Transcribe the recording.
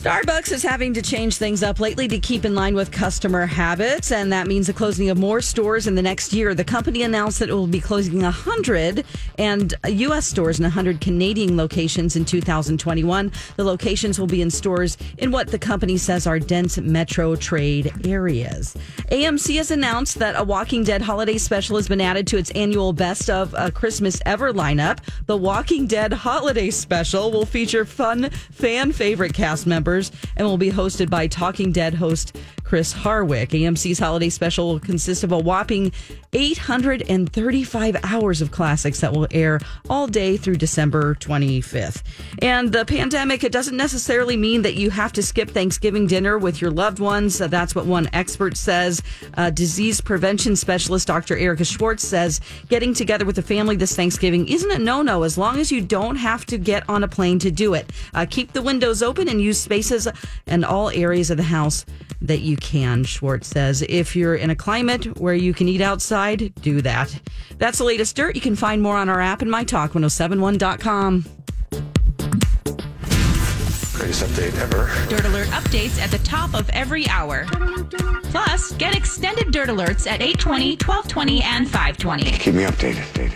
Starbucks is having to change things up lately to keep in line with customer habits, and that means the closing of more stores in the next year. The company announced that it will be closing 100 and U.S. stores and 100 Canadian locations in 2021. The locations will be in stores in what the company says are dense metro trade areas. AMC has announced that a Walking Dead holiday special has been added to its annual Best of uh, Christmas Ever lineup. The Walking Dead holiday special will feature fun fan favorite cast members and will be hosted by Talking Dead host Chris Hardwick. AMC's holiday special will consist of a whopping 835 hours of classics that will air all day through December 25th. And the pandemic, it doesn't necessarily mean that you have to skip Thanksgiving dinner with your loved ones. Uh, That's what one expert says. Uh, disease prevention specialist Dr. Erica Schwartz says getting together with the family this Thanksgiving isn't a no no as long as you don't have to get on a plane to do it. Uh, keep the windows open and use spaces and all areas of the house that you can, Schwartz says. If you're in a climate where you can eat outside, do that. That's the latest dirt. You can find more on our app and mytalk1071.com. Greatest update ever. Dirt Alert updates at the top of every hour. Plus, get extended Dirt Alerts at 820, 1220, and 520. Keep me updated.